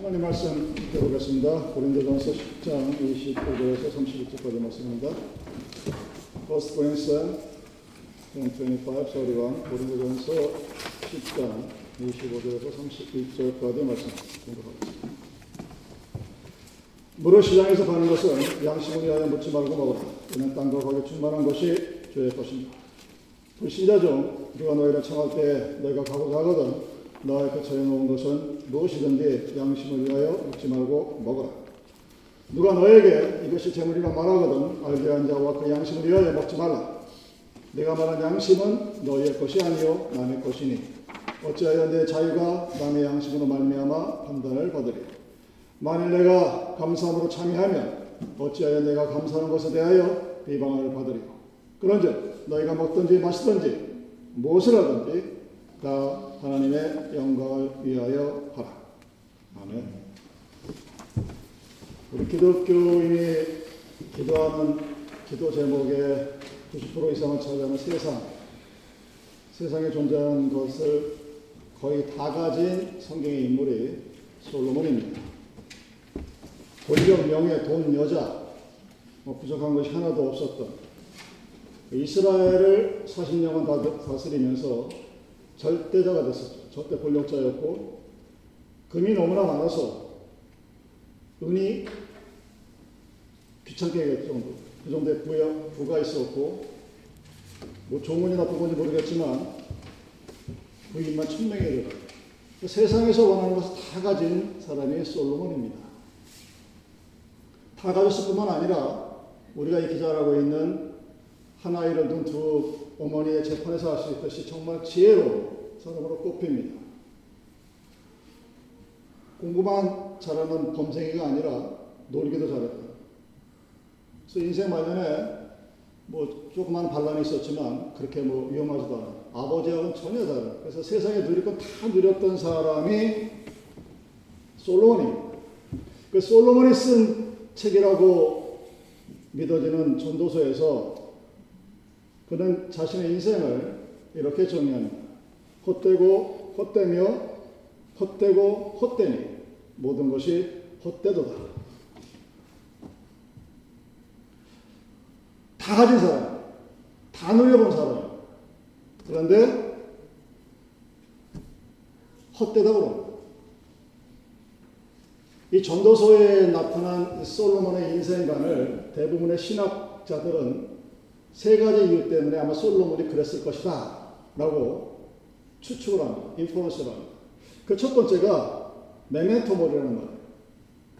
하나님 말씀 읽어보겠습니다. 고린도전서 10장 25절에서 31절까지 말씀입니다. First Corinthians 25, 31, 고린도전서 10장 25절에서 31절까지 말씀 공부하겠습니다. 무릇 시장에서 파는 것은 양심을 위하여 묻지 말고 먹으라. 이는 땅과 거기 충만한 것이 죄의 것입니다. 불신자 중 우리가 너희를 청할 때 너희가 가고자 하거든 너의 그 처해놓은 것은 무엇이든지 양심을 위하여 먹지 말고 먹어라. 누가 너에게 이것이 재물이라 말하거든 알게 한 자와 그 양심을 위하여 먹지 말라. 내가 말한 양심은 너희의 것이 아니요 남의 것이니 어찌하여 내 자유가 남의 양심으로 말미암아 판단을 받으리. 만일 내가 감사함으로 참여하면 어찌하여 내가 감사하는 것에 대하여 비방을 받으리고 그런즉 너희가 먹든지 마시든지 무엇을 하든지 다 하나님의 영광을 위하여 하라. 아멘. 우리 기독교인이 기도하는 기도 제목의 90% 이상을 차지하는 세상, 세상에 존재하는 것을 거의 다 가진 성경의 인물이 솔로몬입니다. 권력, 명예, 돈, 여자, 뭐 부족한 것이 하나도 없었던 이스라엘을 40년간 다스리면서 절대자가 됐었죠. 절대 권력자였고 금이 너무나 많아서 은이 귀찮게 될 정도. 그 정도의 부여, 부가 있었고 뭐 좋은 건지 나쁜 건지 모르겠지만 부인만 천명에 이르러 그 세상에서 원하는 것을 다 가진 사람이 솔로몬입니다. 다 가졌을 뿐만 아니라 우리가 이 기자라고 있는 한 아이를 둔 두 어머니의 재판에서 알수 있듯이 정말 지혜로운 사람으로 꼽힙니다. 공부만 잘하는 범생이가 아니라 놀기도 잘했다. 그래서 인생 말년에 뭐 조그만 반란이 있었지만 그렇게 뭐 위험하지도 않아. 아버지하고는 전혀 다른. 그래서 세상에 누릴 건 다 누렸던 사람이 솔로몬입니다. 그 솔로몬이 쓴 책이라고 믿어지는 전도서에서 그는 자신의 인생을 이렇게 정의합니다. 헛되고 헛되며 헛되고 헛되니 모든 것이 헛되도다. 다 가진 사람, 다 누려본 사람. 그런데 헛되다고. 이 전도서에 나타난 솔로몬의 인생관을 대부분의 신학자들은 세 가지 이유 때문에 아마 솔로몬이 그랬을 것이다. 라고 추측을 합니다. 인포런스를 합니다. 그 첫 번째가 메멘토몰이라는 말.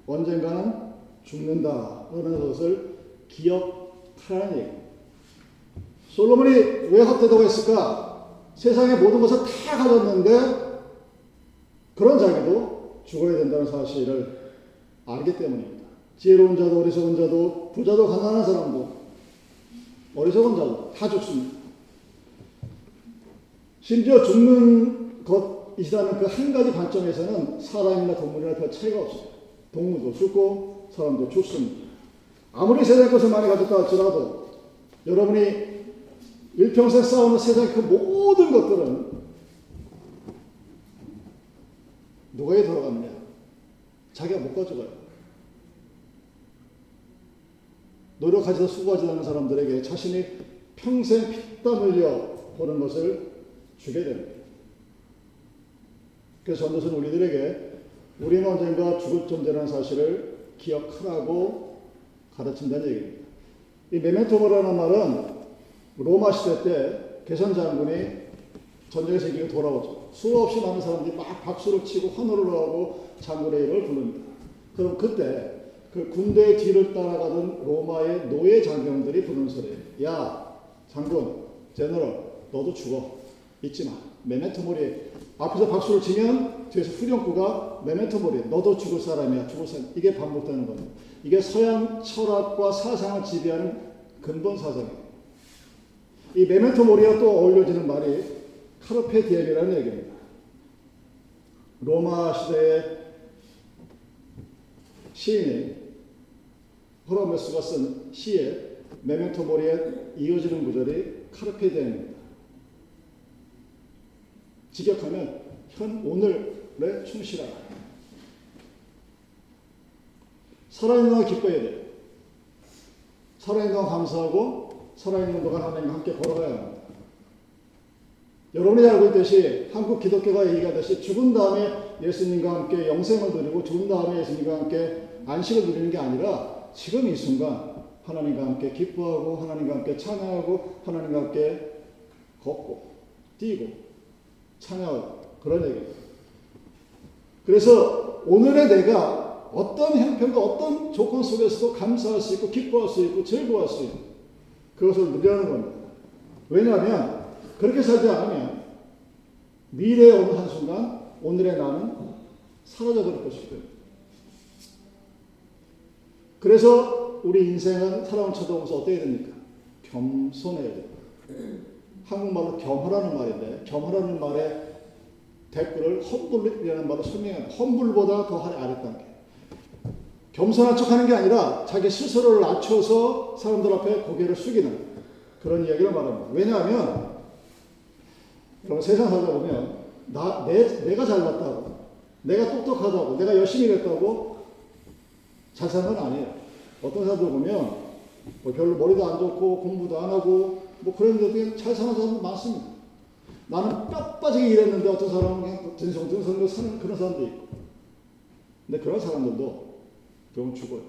언젠가는 죽는다. 라는 것을 기억하라는 얘기. 솔로몬이 왜 헛되다고 했을까? 세상의 모든 것을 다 가졌는데 그런 자기도 죽어야 된다는 사실을 알기 때문입니다. 지혜로운 자도 어리석은 자도 부자도 가난한 사람도 어리석은 자도 다 죽습니다. 심지어 죽는 것이라는 그 한 가지 관점에서는 사람이나 동물이나 별 차이가 없어요. 동물도 죽고 사람도 죽습니다. 아무리 세상 것을 많이 가졌다 할지라도 여러분이 일평생 싸우는 세상의 그 모든 것들은 누가에 돌아갑냐? 자기가 못 가져가요. 노력하지도 수고하지 않는 사람들에게 자신이 평생 피땀 흘려 보는 것을 주게 됩니다. 그래서 전도서는 우리들에게 우리는 언젠가 죽을 존재라는 사실을 기억하라고 가르친다는 얘기입니다. 이 메멘토모라는 말은 로마 시대 때 개선 장군이 전쟁에서 이기고 돌아오죠. 수없이 많은 사람들이 막 박수를 치고 환호를 하고 장군의 이름을 부릅니다. 그럼 그때 그 군대의 뒤를 따라가던 로마의 노예 장병들이 부르는 소리예요. 야, 장군, 제너럴, 너도 죽어. 잊지 마. 메멘토 모리 앞에서 박수를 치면 뒤에서 후렴구가 메멘토 모리 너도 죽을 사람이야. 죽을 사람. 이게 반복되는 겁니다. 이게 서양 철학과 사상을 지배하는 근본 사상이에요. 이 memento mori와 또 어울려지는 말이 carpe diem이라는 얘기입니다. 로마 시대의 시인이 호라메스가 쓴 시에 memento mori에 이어지는 구절이 carpe diem입니다. 직역하면 현 오늘에 충실하라. 살아있는 동안 기뻐해야 돼요. 살아있는 동안 감사하고 살아있는 동안 하나님과 함께 걸어가야 합니다. 여러분이 알고 있듯이 한국 기독교가 얘기하듯이 죽은 다음에 예수님과 함께 영생을 누리고 죽은 다음에 예수님과 함께 안식을 누리는 게 아니라 지금 이 순간 하나님과 함께 기뻐하고 하나님과 함께 찬양하고 하나님과 함께 걷고 뛰고 찬양하고 그런 얘기예요. 그래서 오늘의 내가 어떤 형편과 어떤 조건 속에서도 감사할 수 있고 기뻐할 수 있고 즐거워할 수 있는 그것을 누리는 겁니다. 왜냐하면 그렇게 살지 않으면 미래의 어느 한순간 오늘의 나는 사라져 버릴 때문에 그래서 우리 인생은 사람을 쳐다보면서 어떻게 됩니까? 겸손해야 돼요. 한국말로 겸허라는 말인데 겸허라는 말에 댓글을 험불이라는 말로 설명합니다. 험불보다 더 아랫단계. 겸손한 척하는 게 아니라 자기 스스로를 낮춰서 사람들 앞에 고개를 숙이는 그런 이야기를 말합니다. 왜냐하면 여러분 세상 살다 보면 나, 내, 내가 잘났다고 내가 똑똑하다고 내가 열심히 했다고 건 아니에요. 어떤 사람들 보면 뭐 별로 머리도 안 좋고 공부도 안 하고 뭐 그런데 잘 사는 사람도 많습니다. 나는 뼈 빠지게 일했는데 어떤 사람은 그냥 든성든성으로 사는 그런 사람도 있고. 근데 그런 사람들도 결국 죽어요.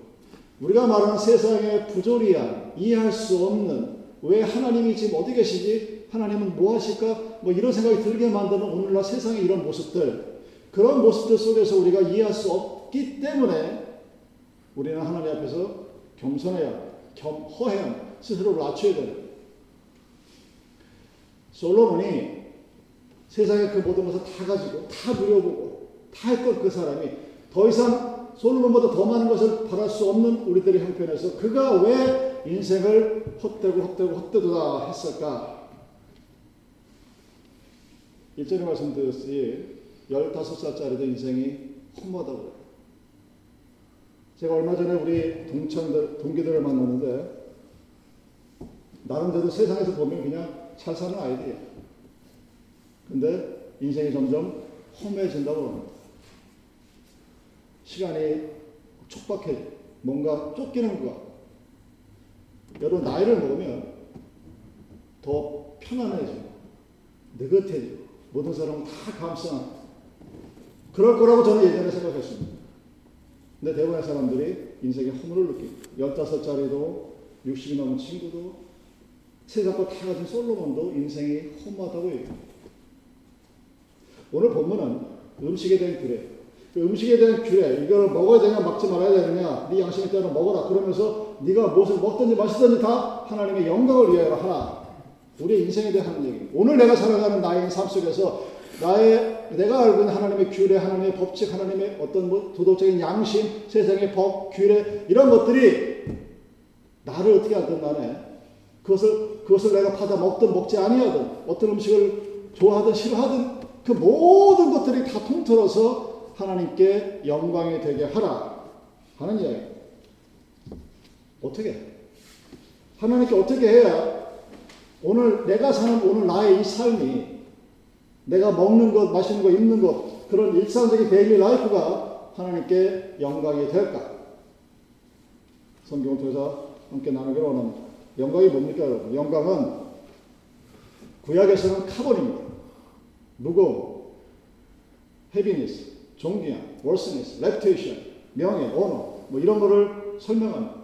우리가 말하는 세상의 부조리한, 이해할 수 없는, 왜 하나님이 지금 어디 계시지? 하나님은 뭐 하실까? 뭐 이런 생각이 들게 만드는 오늘날 세상의 이런 모습들, 그런 모습들 속에서 우리가 이해할 수 없기 때문에 우리는 하나님 앞에서 겸손해야, 겸허해야, 스스로를 낮춰야 되는 솔로몬이 세상의 그 모든 것을 다 가지고 다 누려보고 다 했던 그 사람이 더 이상 솔로몬보다 더 많은 것을 바랄 수 없는 우리들의 형편에서 그가 왜 인생을 헛되고 헛되고 헛되도다 했을까? 일전에 말씀드렸듯이 15살짜리도 인생이 험하다고 제가 얼마 전에 우리 동창들, 동기들을 만났는데 나름대로 세상에서 보면 그냥 잘 사는 아이들이야. 근데 인생이 점점 험해진다고 합니다. 시간이 촉박해 뭔가 쫓기는 것 같고. 여러분, 나이를 먹으면 더 편안해지고, 느긋해지고, 모든 사람은 다 감싸. 그럴 거라고 저는 예전에 생각했습니다. 근데 대부분의 사람들이 인생의 허물을 느낍니다. 15살짜리도, 60이 넘은 친구도, 세상 거다 가진 솔로몬도 인생이 험하다고 얘기합니다. 오늘 본문은 음식에 대한 규례. 그 음식에 대한 규례, 이걸 먹어야 되냐 먹지 말아야 되느냐, 네 양심에 따라 먹어라. 그러면서 네가 무엇을 먹든지 마시든지 다 하나님의 영광을 위하여 하라. 우리의 인생에 대한 얘기. 오늘 내가 살아가는 나의 삶 속에서 나의 내가 알고 있는 하나님의 규례, 하나님의 법칙, 하나님의 어떤 뭐 도덕적인 양심, 세상의 법, 규례 이런 것들이 나를 어떻게 하든 간에 그것을 그것을 내가 받아 먹든 먹지 아니하든 어떤 음식을 좋아하든 싫어하든 그 모든 것들이 다 통틀어서 하나님께 영광이 되게 하라 하는 이야기. 어떻게? 하나님께 어떻게 해야 오늘 내가 사는 오늘 나의 이 삶이 내가 먹는 것, 마시는 것, 입는 것 그런 일상적인 daily life가 하나님께 영광이 될까? 성경을 통해서 함께 나누기를 원합니다. 영광이 뭡니까, 여러분? 영광은 구약에서는 כבוד입니다. 무거움, heaviness, 존귀함, worthiness, reputation, 명예, honor, 뭐 이런 거를 설명합니다.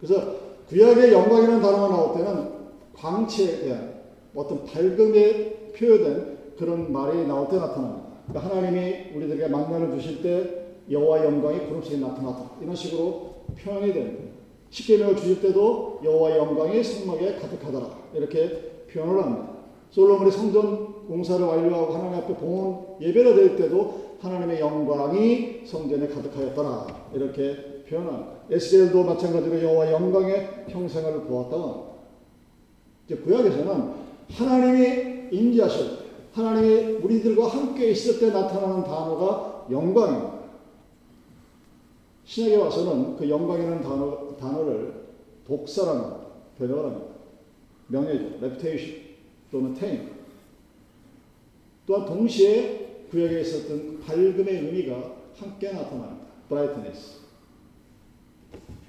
그래서 구약의 영광이라는 단어가 나올 때는 광채에 대한 어떤 밝음에 표현된 그런 말이 나올 때 나타납니다. 그러니까 하나님이 우리들에게 만나를 주실 때 여호와 영광이 구름 속에 나타났다. 이런 식으로 표현이 됩니다. 십계명을 주실 때도 여호와의 영광이 성막에 가득하더라 이렇게 표현을 합니다. 솔로몬이 성전 공사를 완료하고 하나님 앞에 봉헌 예배를 드릴 때도 하나님의 영광이 성전에 가득하였더라 이렇게 표현합니다. 에스겔도 마찬가지로 여호와 영광의 평생을 합니다. 이제 구약에서는 하나님이 임재하실 때, 하나님이 우리들과 함께 있을 때 나타나는 단어가 영광입니다. 신약에 와서는 그 영광이라는 단어, 단어를 복사라는 번역을. 명예죠. reputation 또는 tame. 또한 동시에 구역에 있었던 밝음의 의미가 함께 나타납니다. brightness.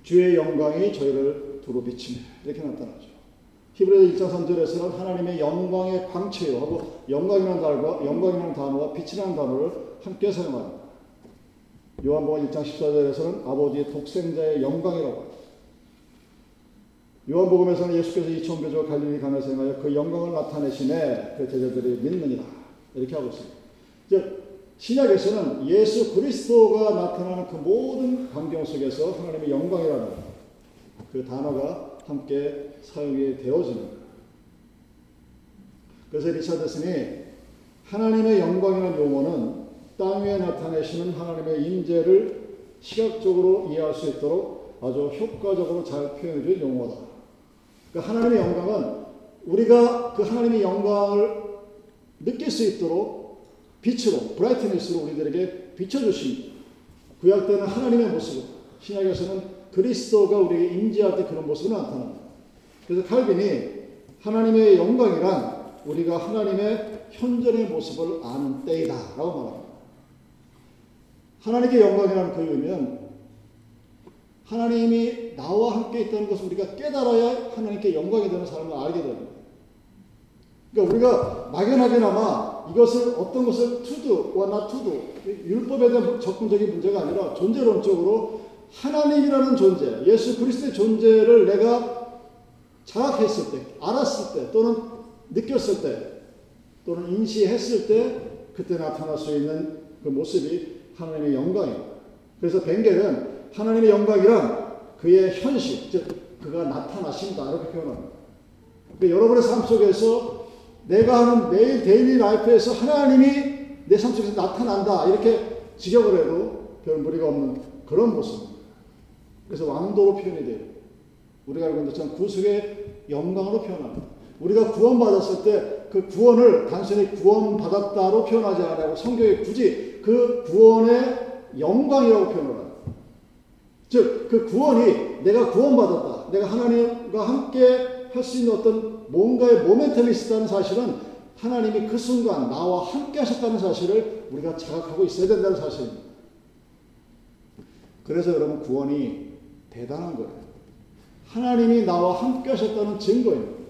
주의 영광이 저희를 두루 비치네. 이렇게 나타나죠. 히브리서 1장 3절에서는 하나님의 영광의 광채요 하고 영광이라는 단어와 영광이라는 단어와 빛이라는 단어를 함께 사용합니다. 요한복음 1장 14절에서는 아버지의 독생자의 영광이라고 합니다. 요한복음에서는 예수께서 이천배조 갈릴리 강에서 행하여 그 영광을 나타내시네 그 제자들이 믿느니라 이렇게 하고 있습니다. 즉 신약에서는 예수 그리스도가 나타나는 그 모든 광경 속에서 하나님의 영광이라는 그 단어가 함께 사용이 거예요. 그래서 리차드슨이 하나님의 영광이라는 용어는 땅 위에 나타내시는 하나님의 임재를 시각적으로 이해할 수 있도록 아주 효과적으로 잘 표현해 준 용어다. 그 하나님의 영광은 우리가 그 하나님의 영광을 느낄 수 있도록 빛으로, 브라이트니스로 우리들에게 비춰주십니다. 구약 때는 하나님의 모습, 신약에서는 그리스도가 우리에게 임재할 때 그런 모습을 나타납니다. 그래서 칼빈이 하나님의 영광이란 우리가 하나님의 현존의 모습을 아는 때이다 라고 말합니다. 하나님의 영광이라는 그 의미는 하나님이 나와 함께 있다는 것을 우리가 깨달아야 하나님께 영광이 되는 사람을 알게 됩니다. 그러니까 우리가 막연하게나마 이것을 어떤 것을 투두 와 나 투두 율법에 대한 접근적인 문제가 아니라 존재론적으로 하나님이라는 존재, 예수 그리스도의 존재를 내가 자각했을 때, 알았을 때, 또는 느꼈을 때, 또는 인지했을 때, 그때 나타날 수 있는 그 모습이 하나님의 영광이에요. 그래서 벤겔은 하나님의 영광이란 그의 현시, 즉 그가 나타나신다 이렇게 표현합니다. 그러니까 여러분의 삶 속에서 내가 하는 매일 daily life에서 하나님이 내 삶 속에서 나타난다 이렇게 직역을 해도 별 무리가 없는 그런 모습입니다. 그래서 왕도로 표현이 돼요. 우리가 알고 있는 것처럼 구속의 영광으로 표현합니다. 우리가 구원받았을 때 그 구원을 단순히 구원받았다로 표현하지 않고 성경에 굳이 그 구원의 영광이라고 표현을 합니다. 즉, 그 구원이 내가 구원받았다. 내가 하나님과 함께 할 수 있는 어떤 뭔가의 모멘텀이 있었다는 사실은 하나님이 그 순간 나와 함께 하셨다는 사실을 우리가 자각하고 있어야 된다는 사실입니다. 그래서 여러분 구원이 대단한 거예요. 하나님이 나와 함께 하셨다는 증거입니다.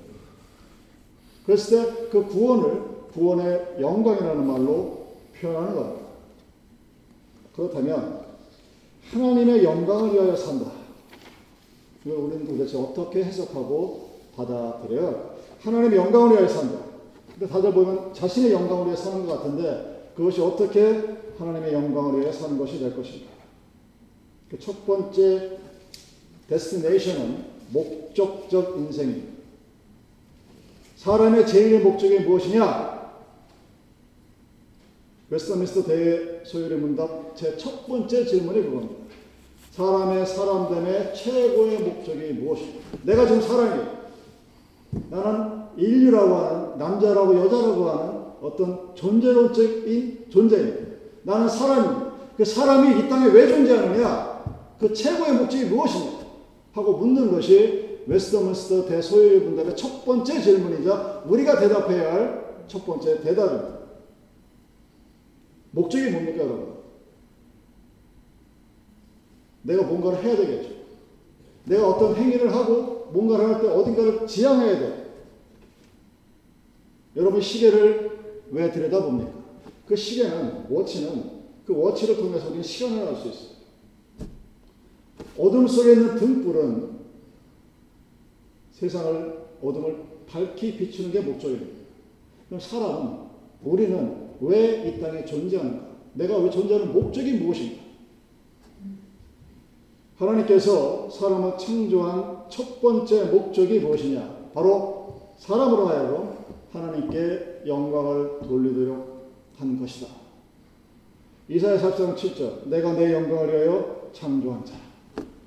그랬을 때 그 구원을 구원의 영광이라는 말로 표현하는 겁니다. 그렇다면 하나님의 영광을 위하여 산다. 우리는 도대체 어떻게 해석하고 받아들여요? 하나님의 영광을 위하여 산다. 근데 다들 보면 자신의 영광을 위해 사는 것 같은데 그것이 어떻게 하나님의 영광을 위해 사는 것이 될 것인가? 그 첫 번째 데스티네이션은 목적적 인생입니다. 사람의 제일의 목적이 무엇이냐? 웨스터민스터 대회 소율의 문답 제 첫 번째 질문이 그겁니다. 사람의 사람됨의 최고의 목적이 무엇이냐? 내가 지금 사람이에요. 나는 인류라고 하는 남자라고 여자라고 하는 어떤 존재론적인 존재입니다. 나는 사람입니다. 그 사람이 이 땅에 왜 존재하느냐? 그 최고의 목적이 무엇이냐? 하고 묻는 것이 웨스터민스터 대소유의 분들의 첫 번째 질문이자 우리가 대답해야 할 첫 번째 대답입니다. 목적이 뭡니까, 여러분? 내가 뭔가를 해야 되겠죠. 내가 어떤 행위를 하고 뭔가를 할 때 어딘가를 지향해야 돼. 여러분 시계를 왜 들여다봅니까? 그 시계는, 워치는 그 워치를 통해서 우리는 시간을 알 수 있어요. 어둠 속에 있는 등불은 세상을 어둠을 밝히 비추는 게 목적입니다. 그럼 사람은 우리는 왜 이 땅에 존재하는가? 내가 왜 존재하는 목적이 무엇인가? 하나님께서 사람을 창조한 첫 번째 목적이 무엇이냐? 바로 사람으로 하여금 하나님께 영광을 돌리도록 한 것이다. 이사야 4장 7절 내가 내 영광을 위하여 창조한 자.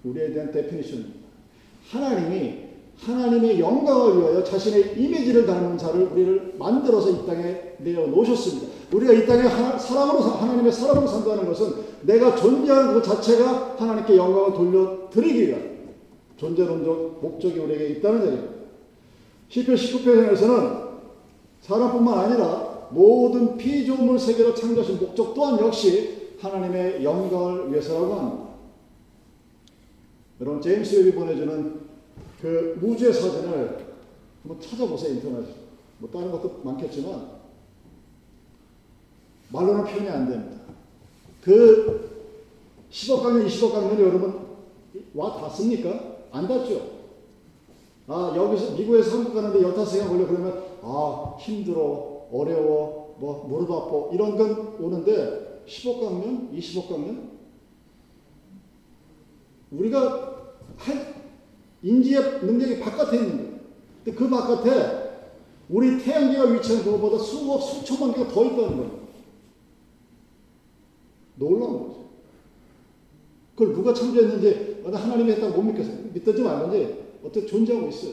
우리에 대한 데피니션입니다. 하나님이 하나님의 영광을 위하여 자신의 이미지를 닮은 자를 우리를 만들어서 이 땅에 내어 놓으셨습니다. 우리가 이 땅에 하나, 사람으로 하나님의 사람으로 산다는 것은 내가 존재하는 그 자체가 하나님께 영광을 돌려 드리기 위한 존재론적 목적이 우리에게 있다는 얘기입니다. 시편 19편에서는 사람뿐만 아니라 모든 피조물 세계를 창조하신 목적 또한 역시 하나님의 영광을 위해서라고 합니다. 여러분 제임스 웹이 보내주는 그 우주의 사진을 한번 찾아보세요 인터넷에. 뭐 다른 것도 많겠지만 말로는 표현이 안 됩니다. 그 10억 강년, 20억 강년이 여러분 와 닿습니까? 안 닿죠. 아 여기서 미국에서 한국 가는데 15시간 걸려 그러면 아 힘들어 어려워 뭐 무릎 아파 이런 건 오는데 10억 강년, 20억 강년 우리가 할 인지의 능력이 바깥에 있는 거예요. 근데 그 바깥에 우리 태양계가 위치한 그것보다 수억, 수천만 개가 더 있다는 거예요. 놀라운 거죠. 그걸 누가 창조했는지 하나님이 했다고 못 믿겠어요. 믿든지 말든지 어떻게 존재하고 있어요.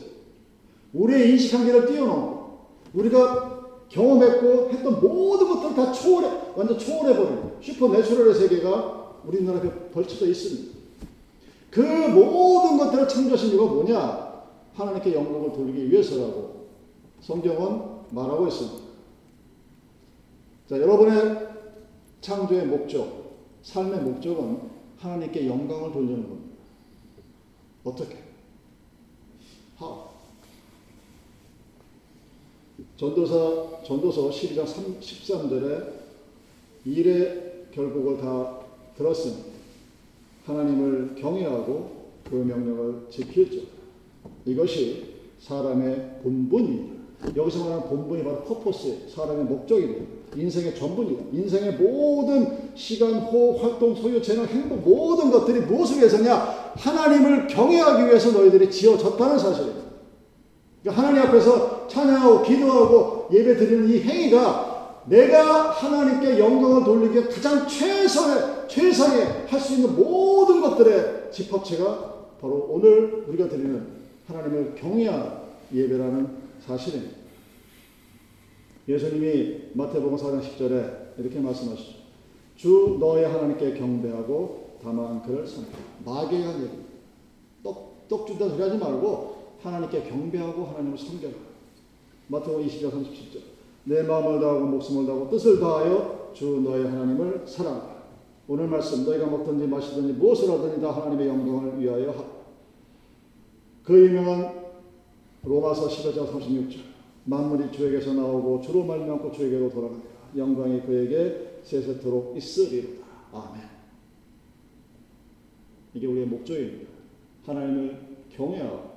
우리의 인식 한계를 뛰어넘어 우리가 경험했고 했던 모든 것들을 다 초월해, 완전 초월해버리는 슈퍼내추럴의 세계가 우리나라 에 벌쳐져 있습니다. 그 모든 것들을 창조하신 이유가 뭐냐? 하나님께 영광을 돌리기 위해서라고 성경은 말하고 있습니다. 자, 여러분의 창조의 목적, 삶의 목적은 하나님께 영광을 돌리는 겁니다. 어떻게? 하. 전도사, 전도서 12장 13절에 일의 결국을 다 들었습니다. 하나님을 경외하고 그 명령을 지키죠. 이것이 사람의 본분입니다. 여기서 말하는 본분이 바로 퍼포스, 사람의 목적입니다. 인생의 전부입니다. 인생의 모든 시간, 호흡, 활동, 소유, 재능, 행복 모든 것들이 무엇을 위해서냐? 하나님을 경외하기 위해서 너희들이 지어졌다는 사실입니다. 그러니까 하나님 앞에서 찬양하고 기도하고 예배 드리는 이 행위가 내가 하나님께 영광을 돌리기 위해 가장 최선의, 최상의 할 수 있는 모든 것들의 집합체가 바로 오늘 우리가 드리는 하나님을 경외하는 예배라는 사실입니다. 예수님이 마태복음 4장 10절에 이렇게 말씀하시죠. 주 너의 하나님께 경배하고 다만 그를 섬겨. 마귀가 얘기. 떡, 떡 준다 소리 하지 말고 하나님께 경배하고 하나님을 섬겨라. 마태복음 20장 37절. 내 마음을 다하고 목숨을 다하고 뜻을 다하여 주 너의 하나님을 사랑하라. 오늘 말씀 너희가 먹든지 마시든지 무엇을 하든지 다 하나님의 영광을 위하여 하라. 그 유명한 로마서 15장 36절. 만물이 주에게서 나오고 주로 말미암고 주에게로 돌아가니라. 영광이 그에게 세세토록 있으리로다. 아멘. 이게 우리의 목적입니다. 하나님을 경외하고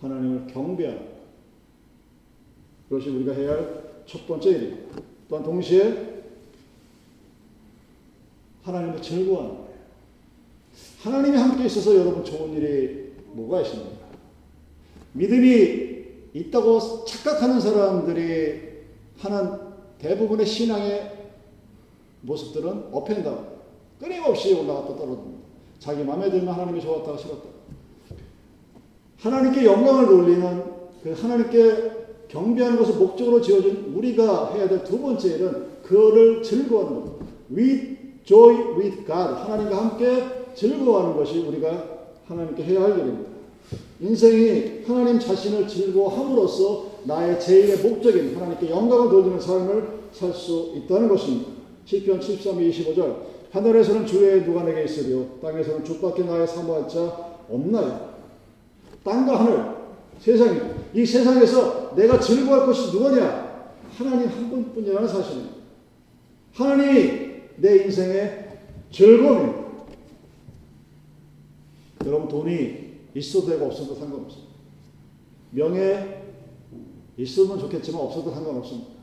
하나님을 경배하는 그것이 우리가 해야 할 첫 번째 일입니다. 또한 동시에 하나님을 즐거워하는 거예요. 하나님이 함께 있어서 여러분 좋은 일이 뭐가 있습니까? 믿음이 있다고 착각하는 사람들이 하는 대부분의 신앙의 모습들은 업앤다운 끊임없이 올라갔다 떨어집니다. 자기 마음에 들면 하나님이 좋았다가 싫었다. 하나님께 영광을 돌리는 그 하나님께 경배하는 것을 목적으로 지어준 우리가 해야 될 두 번째 일은 그를 즐거워하는 것. With joy with God. 하나님과 함께 즐거워하는 것이 우리가 하나님께 해야 할 일입니다. 인생이 하나님 자신을 즐거워함으로써 나의 제일의 목적인 하나님께 영광을 돌리는 삶을 살 수 있다는 것입니다. 7편 73, 25절 하늘에서는 주의 누가 내게 있으리요 땅에서는 주밖에 나의 사모할 자 없나요? 땅과 하늘 세상이 이 세상에서 내가 즐거워할 것이 누구냐? 하나님 한 분뿐이라는 사실입니다. 하나님이 내 인생의 즐거움입니다. 여러분 돈이 있어도 되고 없어도 상관없습니다. 명예 있으면 좋겠지만 없어도 상관없습니다.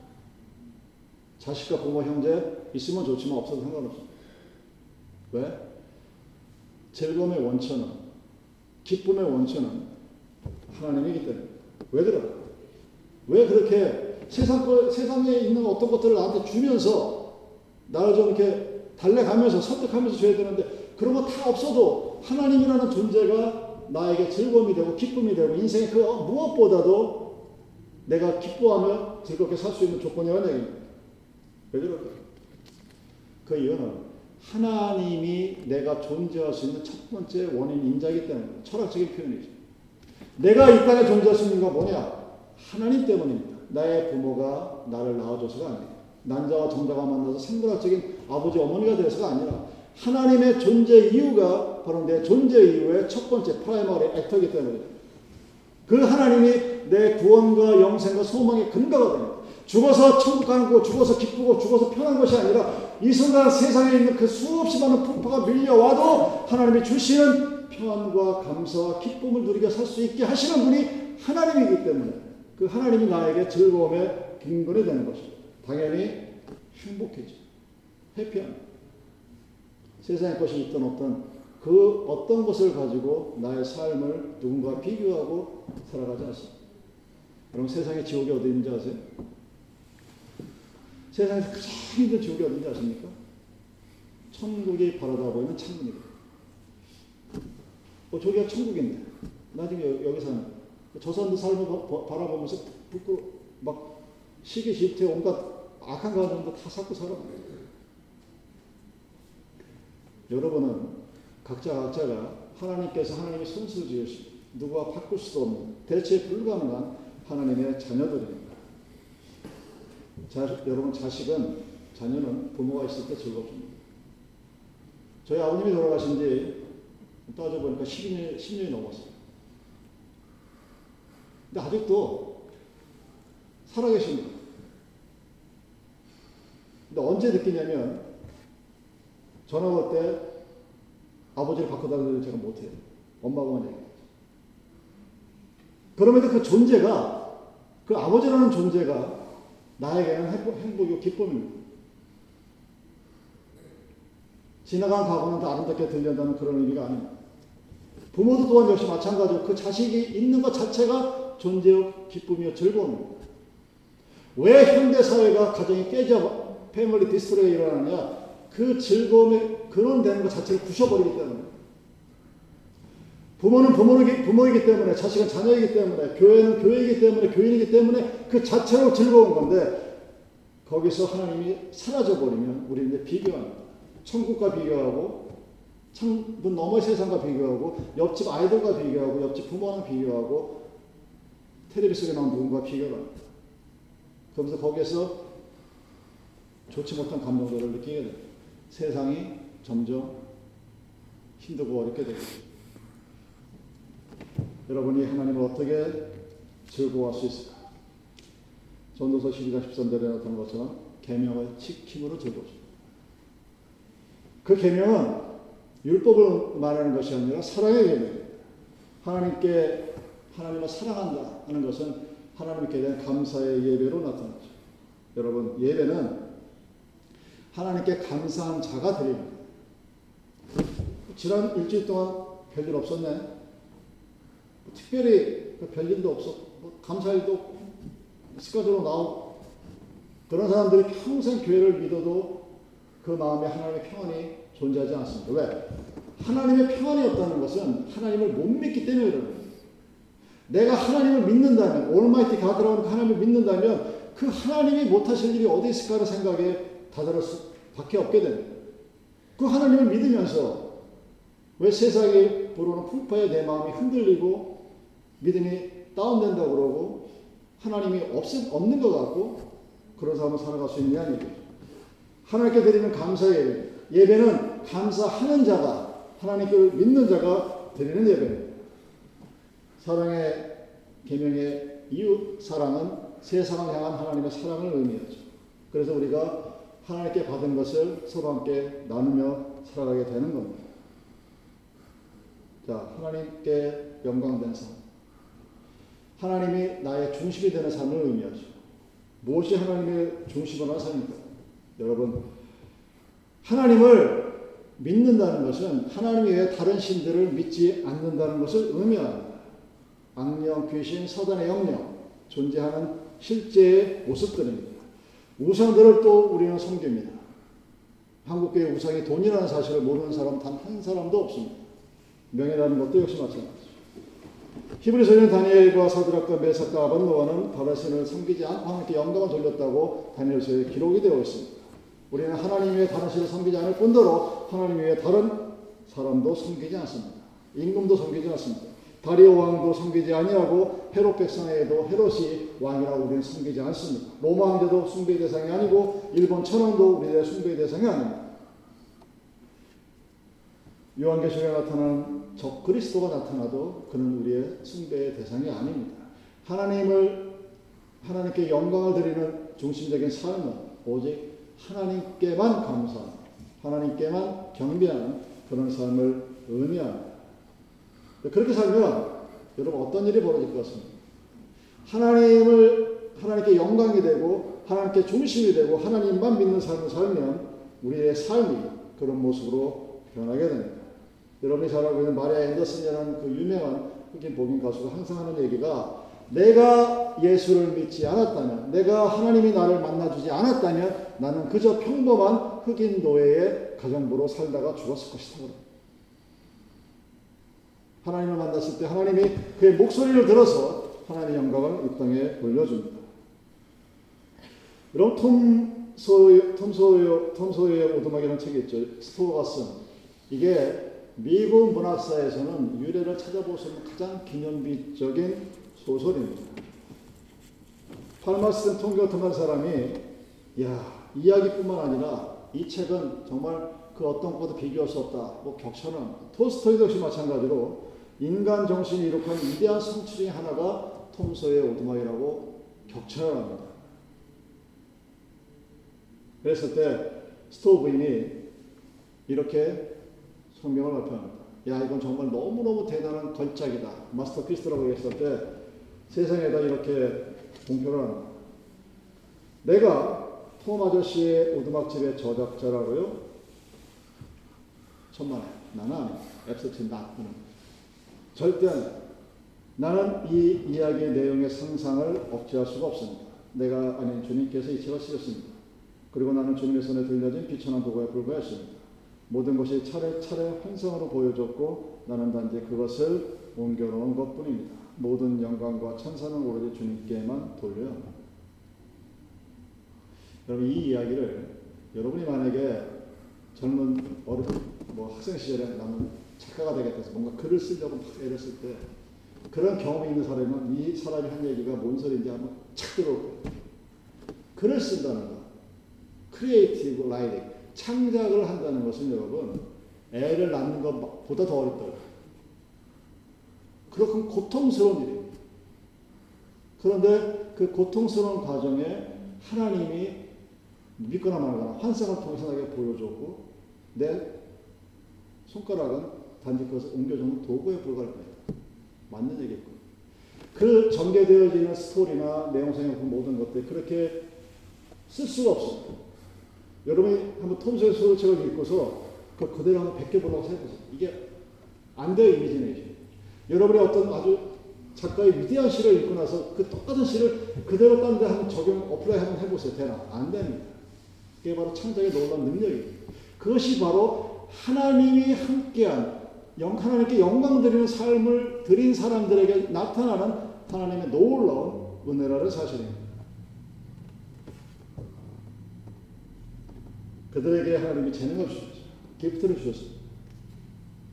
자식과 부모, 형제 있으면 좋지만 없어도 상관없습니다. 왜? 즐거움의 원천은, 기쁨의 원천은 하나님이기 때문에. 왜 그럴까? 왜 그렇게 세상, 세상에 있는 어떤 것들을 나한테 주면서 나를 좀 이렇게 달래가면서 설득하면서 줘야 되는데 그런 거 다 없어도 하나님이라는 존재가 나에게 즐거움이 되고 기쁨이 되고 인생의 그 무엇보다도 내가 기뻐하며 즐겁게 살 수 있는 조건이라는 얘기입니다. 왜 그럴까요? 그 이유는 하나님이 내가 존재할 수 있는 첫 번째 원인 인자이기 때문에 철학적인 표현이죠. 내가 이 땅에 존재할 수 있는 건 뭐냐? 하나님 때문입니다. 나의 부모가 나를 낳아줘서가 아니에요. 난자와 정자가 만나서 생물학적인 아버지 어머니가 되어서가 아니라 하나님의 존재 이유가 바로 내 존재 이유의 첫 번째 primary factor이기 때문에 그 하나님이 내 구원과 영생과 소망의 근거가 됩니다. 죽어서 천국 가는 거, 죽어서 기쁘고 죽어서 편한 것이 아니라 이 순간 세상에 있는 그 수없이 많은 풍파가 밀려와도 하나님이 주시는 평안과 감사와 기쁨을 누리게 살 수 있게 하시는 분이 하나님이기 때문에 그 하나님이 나에게 즐거움의 근거이 되는 것입니다. 당연히 행복해져. 해피합니다. 세상의 것이 있든 없든 그 어떤 것을 가지고 나의 삶을 누군가 비교하고 살아가지 않습니다. 여러분 세상의 지옥이 어디 있는지 아세요? 세상에서 가장 힘든 지옥이 어딘지 아십니까? 천국이 바라다 보이는 창문이거든요. 어, 저기가 천국인데. 나 지금 여기 사는. 저 사람도 삶을 바라보면서 부끄, 막 시기 질투에 온갖 악한 감정도 다 쌓고 살아. 여러분은 각자 각자가 하나님께서 하나님의 손수를 지으시고 누구와 바꿀 수도 없는 대체 불가능한 하나님의 자녀들입니다. 자, 여러분 자식은 자녀는 부모가 있을 때 즐겁습니다. 저희 아버님이 돌아가신 지 따져보니까 10년, 10년이 넘었어요. 근데 아직도 살아계십니다. 근데 언제 느끼냐면 전화 올 때 아버지를 바꿔달라고 제가 못해요. 엄마가만 얘기해요. 그럼에도 그 존재가 그 아버지라는 존재가 나에게는 행복, 행복이고 기쁨입니다. 지나간 과거는 더 아름답게 들린다는 그런 의미가 아닙니다. 부모도 또한 역시 마찬가지로 그 자식이 있는 것 자체가 존재요, 기쁨이요, 즐거움입니다. 왜 현대 사회가 가정이 깨져 패밀리 디스트로이 일어나냐? 그 즐거움의 근원되는 것 자체를 부셔버리기 때문에. 부모는 부모이기, 부모이기 때문에, 자식은 자녀이기 때문에, 교회는 교회이기 때문에, 교인이기 때문에 그 자체로 즐거운 건데, 거기서 하나님이 사라져버리면 우리는 이제 비교합니다. 천국과 비교하고, 창문 너머의 세상과 비교하고, 옆집 아이들과 비교하고, 옆집 부모랑 비교하고, 텔레비 속에 나온 누군가 비교를 합니다. 그러면서 거기에서 좋지 못한 감정들을 느끼게 됩니다. 세상이 점점 힘들고 어렵게 되겠죠. 여러분이 하나님을 어떻게 즐거워할 수 있을까? 전도서 12장 13절에 나타난 것처럼 계명을 지킴으로 즐거워집니다. 그 계명은 율법을 말하는 것이 아니라 사랑의 계명입니다. 하나님께 하나님을 사랑한다 하는 것은 하나님께 대한 감사의 예배로 나타나죠. 여러분 예배는 하나님께 감사한 자가 드립니다. 지난 일주일 동안 별일 없었네. 특별히 별일도 없어. 뭐 감사일도 습관적으로 나오고 그런 사람들이 평생 교회를 믿어도 그 마음에 하나님의 평안이 존재하지 않습니다. 왜? 하나님의 평안이 없다는 것은 하나님을 못 믿기 때문에 그런 거예요. 내가 하나님을 믿는다면, 올마이티 가드라는 하나님을 믿는다면 그 하나님이 못하실 일이 어디 있을까라는 생각에 다다를 수밖에 없게 됩니다. 그 하나님을 믿으면서 왜 세상에 불어오는 풍파에 내 마음이 흔들리고 믿음이 다운된다고 그러고 하나님이 없, 없는 것 같고 그런 삶을 살아갈 수 있느냐는 얘기죠. 하나님께 드리는 감사의 예배. 는 감사하는 자가 하나님께 믿는 자가 드리는 예배입니다. 사랑의 계명의 이웃 사랑은 세상을 향한 하나님의 사랑을 의미하죠. 그래서 우리가 하나님께 받은 것을 서로 함께 나누며 살아가게 되는 겁니다. 자, 하나님께 영광된 삶. 하나님이 나의 중심이 되는 삶을 의미하죠. 무엇이 하나님의 중심으로 삶입니까? 여러분, 하나님을 믿는다는 것은 하나님 외에 다른 신들을 믿지 않는다는 것을 의미합니다. 악령, 귀신, 사단의 영령, 존재하는 실제의 모습들입니다. 우상들을 또 우리는 섬깁니다. 한국교회 우상이 돈이라는 사실을 모르는 사람 단 한 사람도 없습니다. 명예라는 것도 역시 마찬가지죠. 히브리서는 다니엘과 사드락과 메사과 아반노아는 바다신을 섬기지 않고 하나님께 영광을 돌렸다고 다니엘서에 기록이 되어 있습니다. 우리는 하나님 외에 다른 신을 섬기지 않을 뿐더러 하나님 외에 다른 사람도 섬기지 않습니다. 임금도 섬기지 않습니다. 다리오 왕도 섬기지 아니하고 헤롯 백성에도 헤롯이 왕이라고 우리는 섬기지 않습니다. 로마 황제도 숭배의 대상이 아니고 일본 천황도 우리의 숭배의 대상이 아닙니다. 요한계시록에 나타난 적 그리스도가 나타나도 그는 우리의 숭배의 대상이 아닙니다. 하나님을 하나님께 영광을 드리는 중심적인 삶은 오직 하나님께만 감사하는 하나님께만 경배하는 그런 삶을 의미합니다. 그렇게 살면 여러분 어떤 일이 벌어질 것 같습니다. 하나님을 하나님께 영광이 되고 하나님께 중심이 되고 하나님만 믿는 삶을 살면 우리의 삶이 그런 모습으로 변하게 됩니다. 여러분이 잘 알고 있는 마리아 앤더슨이라는 그 유명한 흑인 복인 가수가 항상 하는 얘기가 내가 예수를 믿지 않았다면, 내가 하나님이 나를 만나주지 않았다면 나는 그저 평범한 흑인 노예의 가정부로 살다가 죽었을 것이다. 하나님을 만났을 때 하나님이 그의 목소리를 들어서 하나님의 영광을 이 땅에 돌려줍니다. 여러분 톰 소요 톰 소요 톰 소요의 오두막이라는 책이 있죠. 스토어가 쓴 이게 미국 문학사에서는 유래를 찾아볼 수 있는 가장 기념비적인 소설입니다. 팔마스턴 통교통한 사람이 야 이야기뿐만 아니라 이 책은 정말 그 어떤 것도 비교할 수 없다. 뭐 격천한 토스토이도 역시 마찬가지로 인간 정신이 이룩한 위대한 성취 중의 하나가 톰소의 오두막이라고 격천을 합니다. 그랬을 때 스토브인이 이렇게 성경을 발표합니다. 야 이건 정말 너무너무 대단한 걸작이다. 마스터피스라고 했을 때 세상에다 이렇게 공표를 합니다. 내가 톰 아저씨의 오두막집의 저작자라고요? 천만에 나는. 앱서치 나쁘는 절대 아니다. 나는 이 이야기의 내용의 상상을 억제할 수가 없습니다. 내가 아닌 주님께서 이 책을 쓰셨습니다. 그리고 나는 주님의 손에 들려진 비천한 도구에 불과했습니다. 모든 것이 차례차례 환상으로 보여졌고 나는 단지 그것을 옮겨놓은 것 뿐입니다. 모든 영광과 천사는 오로지 주님께만 돌려야 합니다. 여러분 이 이야기를 여러분이 만약에 젊은 어른 뭐 학생 시절에 나는 작가가 되겠다 해서 뭔가 글을 쓰려고 막 애썼을 때 그런 경험이 있는 사람은 이 사람이 한 얘기가 뭔 소리인지 한번 착 들어올 거예요. 글을 쓴다는 거. creative writing. 창작을 한다는 것은 여러분 애를 낳는 것보다 더 어렵다고. 그렇게 고통스러운 일이에요. 그런데 그 고통스러운 과정에 하나님이 믿거나 말거나 환상을 통해서 나에게 보여줬고 내 손가락은 단지 그것을 옮겨주는 도구에 불과할 거예요. 맞는 얘기고. 그 전개되어지는 스토리나 내용상의 모든 것들 그렇게 쓸 수가 없습니다. 여러분이 한번 톰스의 소설책을 읽고서 그 그대로 한번 베껴보려고 생각해보세요. 이게 안 돼요, 이미지네이션. 여러분이 어떤 아주 작가의 위대한 시를 읽고 나서 그 똑같은 시를 그대로 딴 데 한번 적용, apply 한번 해보세요. 되나? 안 됩니다. 그게 바로 창작의 놀라운 능력이에요. 그것이 바로 하나님이 함께한 영, 하나님께 영광 드리는 삶을 드린 사람들에게 나타나는 하나님의 놀라운 은혜라는 사실입니다. 그들에게 하나님이 재능을 주셨죠. gift를 주셨습니다.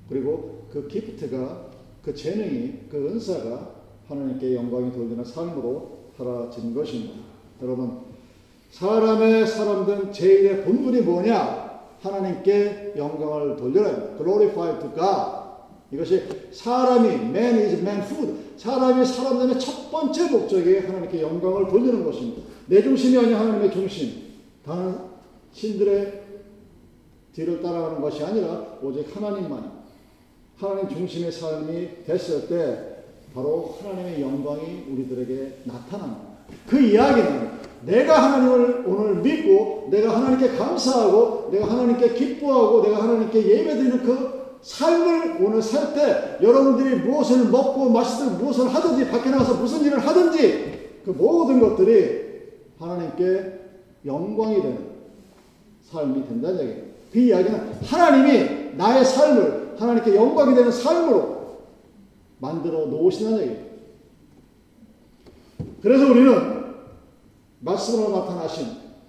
그리고 그 기프트가 그 재능이 그 은사가 하나님께 영광이 돌리는 삶으로 사라진 것입니다. 여러분 사람의 사람된 제일의 본분이 뭐냐? 하나님께 영광을 돌려라. Glorify to God. 이것이 사람이 man is man food. 사람이 사람 되는 첫 번째 목적이 하나님께 영광을 돌리는 것입니다. 내 중심이 아니라 하나님의 중심. 다른 신들의 뒤를 따라가는 것이 아니라 오직 하나님만 하나님 중심의 삶이 됐을 때 바로 하나님의 영광이 우리들에게 나타납니다. 그 이야기는 내가 하나님을 오늘 믿고 내가 하나님께 감사하고 내가 하나님께 기뻐하고 내가 하나님께 예배드리는 그 삶을 오늘 살 때 여러분들이 무엇을 먹고 마시든 무엇을 하든지 밖에 나가서 무슨 일을 하든지 그 모든 것들이 하나님께 영광이 되는 삶이 된다는 얘기예요. 그 이야기는 하나님이 나의 삶을 하나님께 영광이 되는 삶으로 만들어 놓으시는 얘기예요. 그래서 우리는 말씀으로 나타나신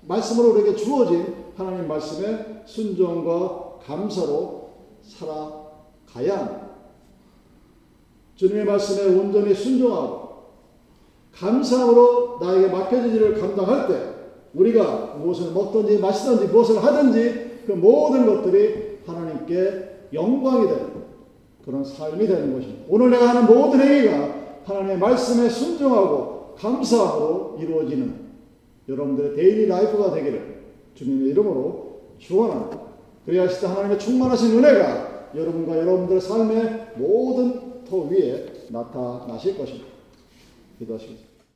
말씀으로 우리에게 주어진 하나님 말씀의 순종과 감사로 살아가야. 주님의 말씀에 온전히 순종하고 감사함으로 나에게 맡겨진 일을 감당할 때 우리가 무엇을 먹든지 마시든지 무엇을 하든지 그 모든 것들이 하나님께 영광이 되는 그런 삶이 되는 것입니다. 오늘 내가 하는 모든 행위가 하나님의 말씀에 순종하고 감사함으로 이루어지는 여러분들의 daily life가 되기를 주님의 이름으로 축원합니다. 그리하실 때 하나님의 충만하신 은혜가 여러분과 여러분들의 삶의 모든 터 위에 나타나실 것입니다. 기도하시겠습니다.